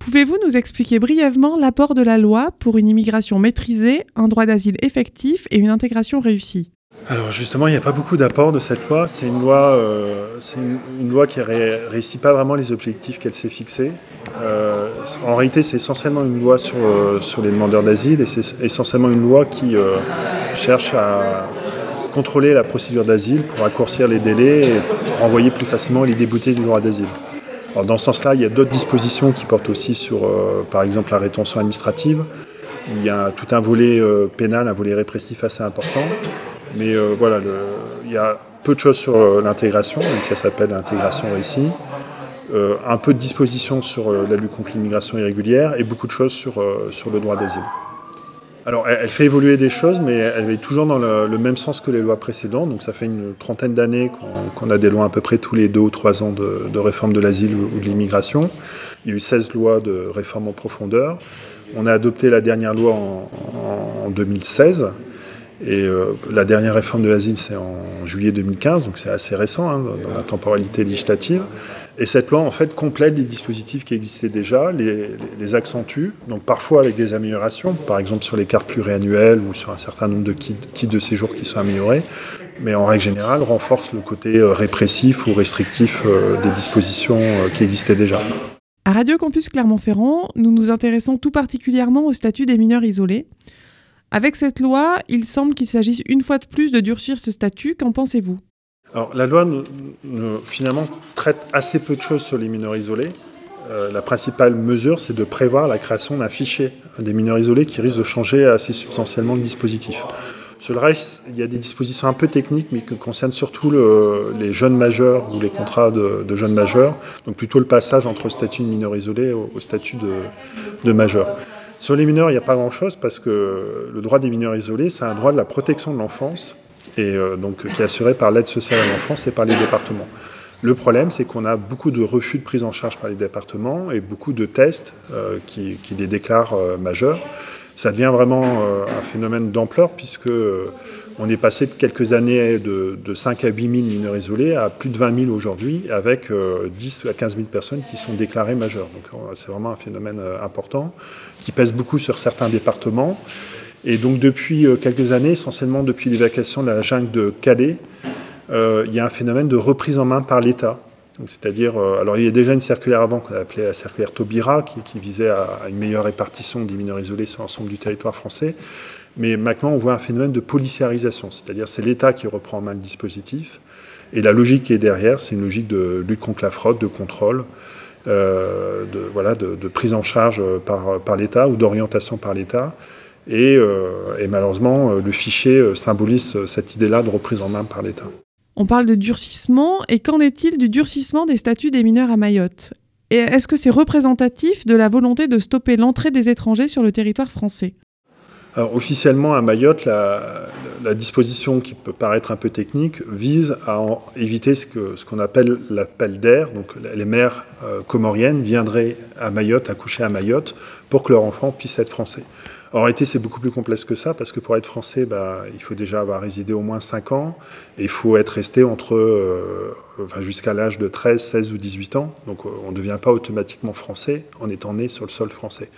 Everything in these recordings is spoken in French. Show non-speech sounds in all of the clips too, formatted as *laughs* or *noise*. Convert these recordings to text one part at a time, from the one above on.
Pouvez-vous nous expliquer brièvement l'apport de la loi pour une immigration maîtrisée, un droit d'asile effectif et une intégration réussie? Alors justement, il n'y a pas beaucoup d'apport de cette loi. C'est une loi, euh, qui ne réussit pas vraiment les objectifs qu'elle s'est fixés. Euh, en réalité, c'est essentiellement une loi sur, euh, sur les demandeurs d'asile et c'est essentiellement une loi qui cherche à contrôler la procédure d'asile pour raccourcir les délais et renvoyer plus facilement les déboutés du droit d'asile. Dans ce sens-là, il y a d'autres dispositions qui portent aussi sur, par exemple, la rétention administrative. Il y a tout un volet pénal, un volet répressif assez important. Mais euh, voilà, il y a peu de choses sur euh, l'intégration, ça s'appelle l'intégration. Euh, un peu de dispositions sur la lutte contre l'immigration irrégulière et beaucoup de choses sur, sur le droit d'asile. Alors, elle, fait évoluer des choses, mais elle est toujours dans le, même sens que les lois précédentes. Donc, ça fait une trentaine d'années qu'on a des lois à peu près tous les deux ou trois ans de, réforme de l'asile ou, de l'immigration. Il y a eu 16 lois de réforme en profondeur. On a adopté la dernière loi en, en 2016 et euh, la dernière réforme de l'asile, c'est en juillet 2015, donc c'est assez récent hein, dans la temporalité législative. Et cette loi, en fait, complète les dispositifs qui existaient déjà, les, accentue, donc parfois avec des améliorations, par exemple sur les cartes pluriannuelles ou sur un certain nombre de titres de séjour qui sont améliorés, mais en règle générale, renforce le côté euh, répressif ou restrictif euh, des dispositions qui existaient déjà. À Radio Campus Clermont-Ferrand, nous nous intéressons tout particulièrement au statut des mineurs isolés. Avec cette loi, il semble qu'il s'agisse une fois de plus de durcir ce statut. Qu'en pensez-vous? Alors, la loi finalement traite assez peu de choses sur les mineurs isolés. Euh, la principale mesure, c'est de prévoir la création d'un fichier des mineurs isolés qui risque de changer assez substantiellement le dispositif. Reste, il y a des dispositions un peu techniques, mais qui concernent surtout les jeunes majeurs ou les contrats de, jeunes majeurs, donc plutôt le passage entre le statut de mineur isolé au, statut de majeur. Sur les mineurs, il n'y a pas grand-chose parce que le droit des mineurs isolés, c'est un droit de la protection de l'enfance et euh, donc qui est assuré par l'aide sociale à l'enfance et par les départements. Le problème, c'est qu'on a beaucoup de refus de prise en charge par les départements et beaucoup de tests euh, qui, les déclarent euh, majeurs. Ça devient vraiment un phénomène d'ampleur puisque on est passé de quelques années de, 5 à 8 000 mineurs isolés à plus de 20 000 aujourd'hui, avec 10 à 15 000 personnes qui sont déclarées majeures. Donc c'est vraiment un phénomène important qui pèse beaucoup sur certains départements. Et donc depuis euh, quelques années, essentiellement depuis l'évacuation de la jungle de Calais, euh, il y a un phénomène de reprise en main par l'État. C'est-à-dire, euh, alors il y a déjà une circulaire avant qu'on appelait la circulaire Taubira, qui, visait à, une meilleure répartition des mineurs isolés sur l'ensemble du territoire français. Mais maintenant, on voit un phénomène de policiarisation, c'est-à-dire c'est l'État qui reprend en main le dispositif. Et la logique qui est derrière, c'est une logique de lutte contre la fraude, de contrôle, euh, de, voilà, de, prise en charge par, l'État ou d'orientation par l'État. Et, euh, et, malheureusement, le fichier symbolise cette idée-là de reprise en main par l'État. On parle de durcissement, et qu'en est-il du durcissement des statuts des mineurs à Mayotte? Est-ce que c'est représentatif de la volonté de stopper l'entrée des étrangers sur le territoire français? Officiellement, à Mayotte, la, disposition qui peut paraître un peu technique vise à éviter ce qu'on appelle l'appel d'air. Donc, les mères euh, comoriennes viendraient à Mayotte, accoucher à Mayotte, pour que leur enfant puisse être français. En réalité, c'est beaucoup plus complexe que ça, parce que pour être français, bah, il faut déjà avoir résidé au moins 5 ans, et il faut être resté entre, euh, enfin, jusqu'à l'âge de 13, 16 ou 18 ans. Donc, on ne devient pas automatiquement français en étant né sur le sol français.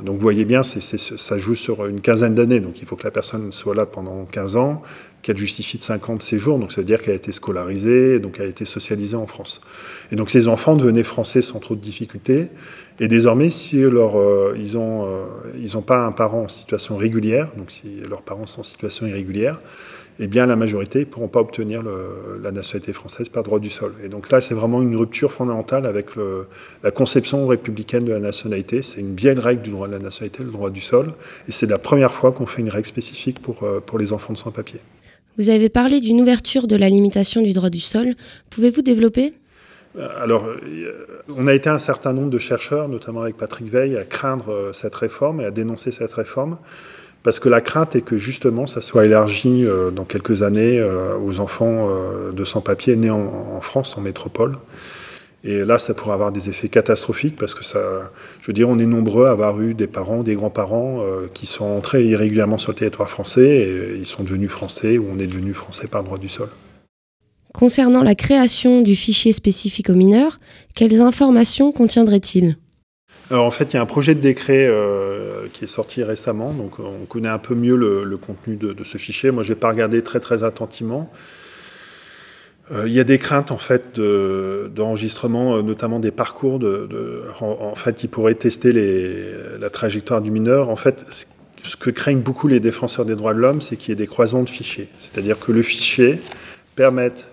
Donc vous voyez bien, ça joue sur une quinzaine d'années. Donc il faut que la personne soit là pendant 15 ans, qu'elle justifie de 5 ans de séjour. Donc ça veut dire qu'elle a été scolarisée, donc elle a été socialisée en France. Et donc ces enfants devenaient français sans trop de difficultés. Et désormais, si euh, ils n'ont euh, pas un parent en situation régulière, donc si leurs parents sont en situation irrégulière, eh bien la majorité ne pourront pas obtenir la nationalité française par droit du sol. Et donc là, c'est vraiment une rupture fondamentale avec la conception républicaine de la nationalité. C'est une vieille règle du droit de la nationalité, le droit du sol. Et c'est la première fois qu'on fait une règle spécifique pour, euh, pour les enfants de sans-papiers. Vous avez parlé d'une ouverture de la limitation du droit du sol. Pouvez-vous développer? Euh, alors, on a été un certain nombre de chercheurs, notamment avec Patrick Veil, à craindre euh, cette réforme et à dénoncer cette réforme. Parce que la crainte est que justement ça soit élargi euh, dans quelques années euh, aux enfants euh, de sans-papiers nés en, France, en métropole. Et là, ça pourrait avoir des effets catastrophiques parce que ça, je veux dire, on est nombreux à avoir eu des parents, des grands-parents qui sont entrés irrégulièrement sur le territoire français et ils sont devenus français ou on est devenu français par droit du sol. Concernant la création du fichier spécifique aux mineurs, quelles informations contiendrait-il Alors en fait, il y a un projet de décret euh, qui est sorti récemment, donc on connaît un peu mieux le, contenu de, ce fichier. Moi, je n'ai pas regardé très très attentivement. Euh, il y a des craintes en fait d'enregistrement, euh, notamment des parcours. De, en, fait, ils pourraient tester la trajectoire du mineur. En fait, ce que craignent beaucoup les défenseurs des droits de l'homme, c'est qu'il y ait des croisements de fichiers. C'est-à-dire que le fichier permette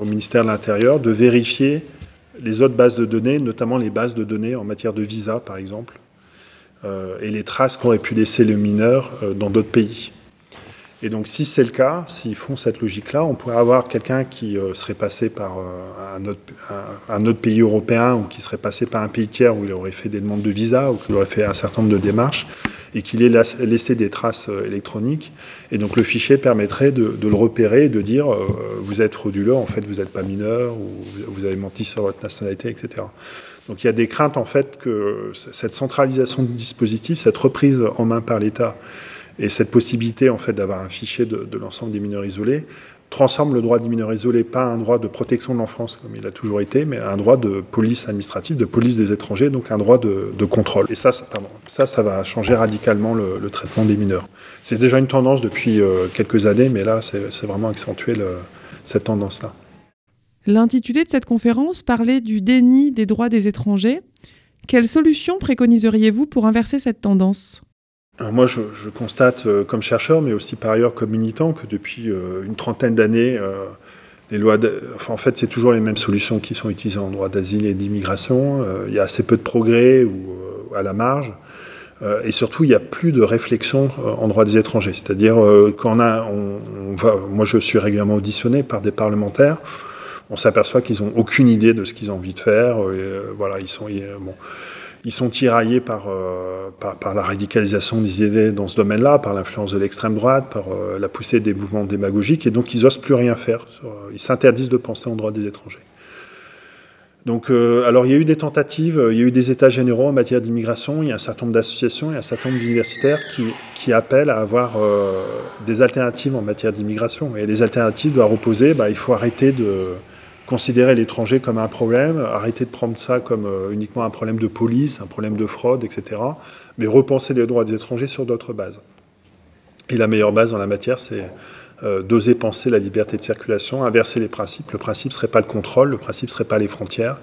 au ministère de l'Intérieur de vérifier les autres bases de données, notamment les bases de données en matière de visa, par exemple, euh, et les traces qu'aurait pu laisser le mineur euh, dans d'autres pays. Et donc, si c'est le cas, s'ils font cette logique-là, on pourrait avoir quelqu'un qui euh, serait passé par un autre, un, autre, pays européen ou qui serait passé par un pays tiers où il aurait fait des demandes de visa ou qu'il aurait fait un certain nombre de démarches et qu'il ait laissé des traces euh, électroniques. Et donc le fichier permettrait de, le repérer et de dire euh, vous êtes frauduleux, en fait vous n'êtes pas mineur, ou vous avez menti sur votre nationalité, etc. Donc il y a des craintes en fait que cette centralisation du dispositif, cette reprise en main par l'État et cette possibilité en fait d'avoir un fichier de, l'ensemble des mineurs isolés transforme le droit des mineurs isolés pas un droit de protection de l'enfance comme il a toujours été, mais un droit de police administrative, de police des étrangers, donc un droit de, contrôle. Et ça, ça, ça, ça va changer radicalement le, traitement des mineurs. C'est déjà une tendance depuis euh, quelques années, mais là, c'est vraiment accentué cette tendance-là. L'intitulé de cette conférence parlait du déni des droits des étrangers. Quelles solutions préconiseriez-vous pour inverser cette tendance? Moi, je, constate euh, comme chercheur, mais aussi par ailleurs comme militant, que depuis euh, une trentaine d'années, euh, les lois, en fait, c'est toujours les mêmes solutions qui sont utilisées en droit d'asile et d'immigration. il y a assez peu de progrès ou à la marge. et surtout, il n'y a plus de réflexion en droit des étrangers. C'est-à-dire, quand on a, on, va, moi, je suis régulièrement auditionné par des parlementaires. On s'aperçoit qu'ils n'ont aucune idée de ce qu'ils ont envie de faire. voilà, ils sont bon ils sont tiraillés euh, par, par, la radicalisation des idées dans ce domaine-là, par l'influence de l'extrême droite, par euh, la poussée des mouvements démagogiques, et donc ils n'osent plus rien faire. Ils s'interdisent de penser en droit des étrangers. Donc, euh, alors il y a eu des tentatives, il y a eu des états généraux en matière d'immigration, il y a un certain nombre d'associations, il y a un certain nombre d'universitaires qui, qui, appellent à avoir des alternatives en matière d'immigration. Et les alternatives doivent reposer, bah, il faut arrêter de considérer l'étranger comme un problème, arrêter de prendre ça comme euh, uniquement un problème de police, un problème de fraude, etc., mais repenser les droits des étrangers sur d'autres bases. Et la meilleure base dans la matière, c'est euh, d'oser penser la liberté de circulation, inverser les principes. Le principe ne serait pas le contrôle, le principe ne serait pas les frontières,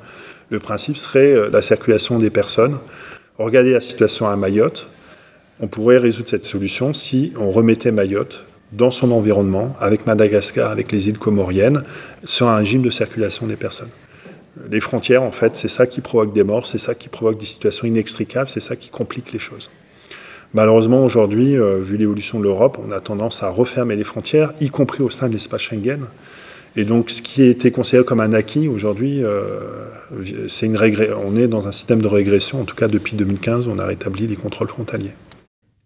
le principe serait euh, la circulation des personnes. Regardez la situation à Mayotte. On pourrait résoudre cette solution si on remettait Mayotte dans son environnement, avec Madagascar, avec les îles comoriennes, sur un régime de circulation des personnes. Les frontières, en fait, c'est ça qui provoque des morts, c'est ça qui provoque des situations inextricables, c'est ça qui complique les choses. Malheureusement, aujourd'hui, euh, vu l'évolution de l'Europe, on a tendance à refermer les frontières, y compris au sein de l'espace Schengen. Et donc, ce qui a été considéré comme un acquis aujourd'hui, euh, c'est une on est dans un système de régression. En tout cas, depuis 2015, on a rétabli les contrôles frontaliers.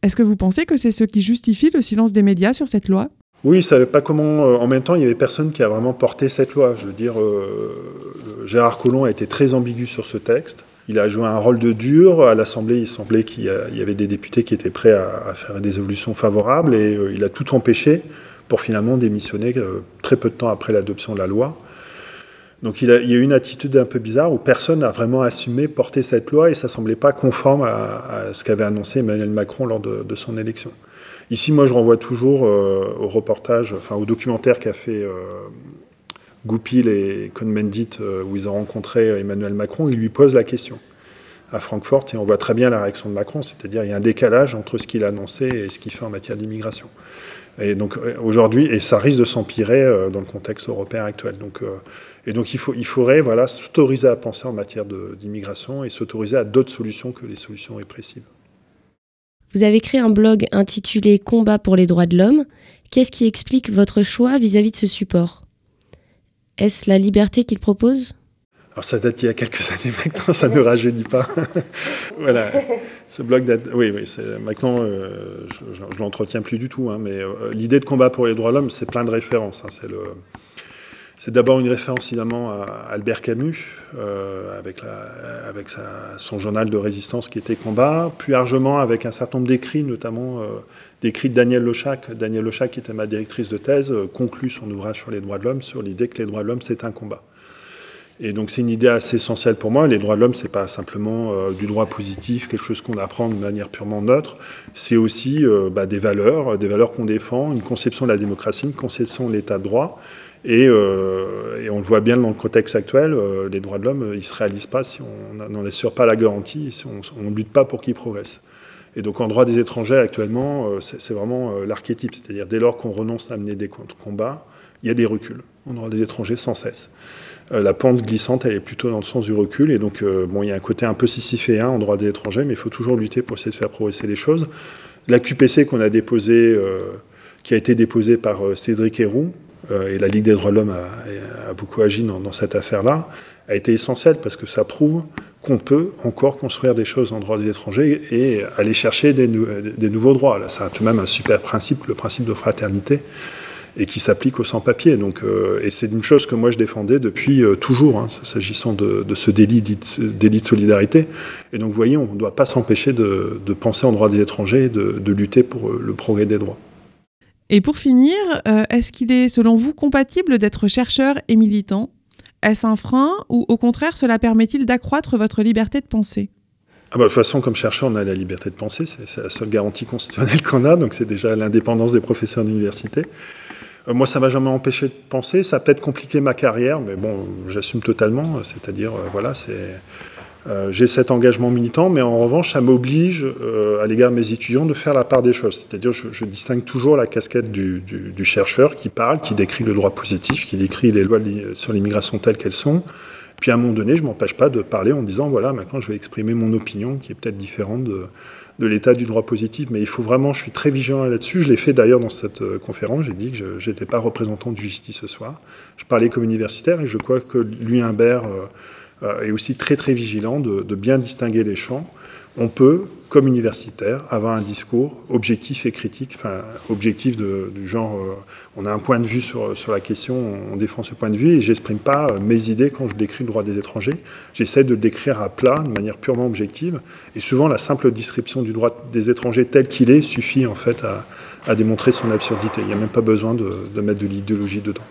Est-ce que vous pensez que c'est ce qui justifie le silence des médias sur cette loi? Oui, ne savait pas comment. Euh, en même temps, il y avait personne qui a vraiment porté cette loi. Je veux dire, euh, Gérard Collomb a été très ambigu sur ce texte. Il a joué un rôle de dur. À l'Assemblée, il semblait qu'il y avait des députés qui étaient prêts à, faire des évolutions favorables et euh, il a tout empêché pour finalement démissionner très peu de temps après l'adoption de la loi. Donc il, y a une attitude un peu bizarre où personne n'a vraiment assumé porter cette loi et ça semblait pas conforme à, ce qu'avait annoncé Emmanuel Macron lors de, son élection. Ici, moi, je renvoie toujours euh, au reportage, enfin au documentaire qu'a fait euh, Goupil et Cohn-Bendit euh, où ils ont rencontré Emmanuel Macron. Ils lui posent la question à Francfort et on voit très bien la réaction de Macron, c'est-à-dire il y a un décalage entre ce qu'il a annoncé et ce qu'il fait en matière d'immigration. Et donc aujourd'hui, et ça risque de s'empirer dans le contexte européen actuel. Donc et donc il, faut, il faudrait voilà, s'autoriser à penser en matière d'immigration et s'autoriser à d'autres solutions que les solutions répressives. Vous avez créé un blog intitulé Combat pour les droits de l'homme. Qu'est-ce qui explique votre choix vis-à-vis de ce support? Est-ce la liberté qu'il propose? Alors ça date il y a quelques *laughs* années maintenant, ça ne rajeunit pas. *laughs* voilà, ce blog date. Oui, oui, maintenant euh, je, ne l'entretiens plus du tout, hein, mais euh, l'idée de combat pour les droits de l'homme, c'est plein de références. Hein, c'est le, c'est d'abord une référence évidemment à Albert Camus, euh, avec, avec son journal de résistance qui était Combat, plus largement avec un certain nombre d'écrits, notamment euh, d'écrits de Daniel Lochac. Daniel Lochac, qui était ma directrice de thèse, euh, conclut son ouvrage sur les droits de l'homme sur l'idée que les droits de l'homme, c'est un combat. Et donc c'est une idée assez essentielle pour moi. Les droits de l'homme, c'est pas simplement euh, du droit positif, quelque chose qu'on apprend de manière purement neutre. C'est aussi euh, bah, des valeurs, des valeurs qu'on défend, une conception de la démocratie, une conception de l'état de droit. Et, euh, et, on le voit bien dans le contexte actuel, les droits de l'homme, ils se réalisent pas si on n'en assure pas la garantie, si on ne lutte pas pour qu'ils progressent. Et donc en droit des étrangers actuellement, c'est vraiment l'archétype, c'est-à-dire dès lors qu'on renonce à mener des combats, il y a des reculs en droit des étrangers sans cesse. Euh, la pente glissante, elle est plutôt dans le sens du recul. Et donc, euh, bon, il y a un côté un peu sisyphéen en droit des étrangers, mais il faut toujours lutter pour essayer de faire progresser les choses. La QPC qu'on a déposée, euh, qui a été déposée par Cédric Héroux, et la Ligue des droits de l'homme a, beaucoup agi dans, cette affaire-là, a été essentielle parce que ça prouve qu'on peut encore construire des choses en droit des étrangers et aller chercher des, nouveaux droits. Ça a tout de même un super principe, le principe de fraternité et qui s'applique aux sans-papiers. Euh, et c'est une chose que moi je défendais depuis euh, toujours, hein, s'agissant de, ce délit, délit de solidarité. Et donc, vous voyez, on ne doit pas s'empêcher de, penser en droit des étrangers et de, lutter pour euh, le progrès des droits. Et pour finir, est-ce qu'il est, selon vous, compatible d'être chercheur et militant? Est-ce un frein ou au contraire, cela permet-il d'accroître votre liberté de penser ah bah, de toute façon, comme chercheur, on a la liberté de penser, c'est la seule garantie constitutionnelle qu'on a, donc c'est déjà l'indépendance des professeurs d'université. Euh, moi, ça m'a jamais empêché de penser. Ça a peut-être compliqué ma carrière, mais bon, j'assume totalement. C'est-à-dire, euh, voilà, c'est. Euh, j'ai cet engagement militant, mais en revanche, ça m'oblige, à l'égard de mes étudiants, de faire la part des choses. C'est-à-dire, je, distingue toujours la casquette du, chercheur qui parle, qui décrit le droit positif, qui décrit les lois sur l'immigration telles qu'elles sont. Puis à un moment donné, je m'empêche pas de parler en disant, voilà, maintenant je vais exprimer mon opinion, qui est peut-être différente de, de l'état du droit positif, mais il faut vraiment, je suis très vigilant là-dessus. Je l'ai fait d'ailleurs dans cette euh, conférence, j'ai dit que je n'étais pas représentant du justice ce soir. Je parlais comme universitaire et je crois que lui, Humbert, euh, euh, aussi très très vigilant de, bien distinguer les champs on peut, comme universitaire, avoir un discours objectif et critique, enfin objectif de, du genre, euh, on a un point de vue sur, sur la question, on défend ce point de vue, et j'exprime pas euh, mes idées quand je décris le droit des étrangers. J'essaie de le décrire à plat, de manière purement objective, et souvent la simple description du droit des étrangers tel qu'il est suffit en fait à, démontrer son absurdité. Il n'y a même pas besoin de mettre de l'idéologie dedans.